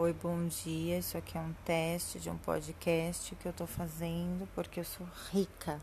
Oi, bom dia. Isso aqui é um teste de um podcast que eu tô fazendo porque eu sou rica.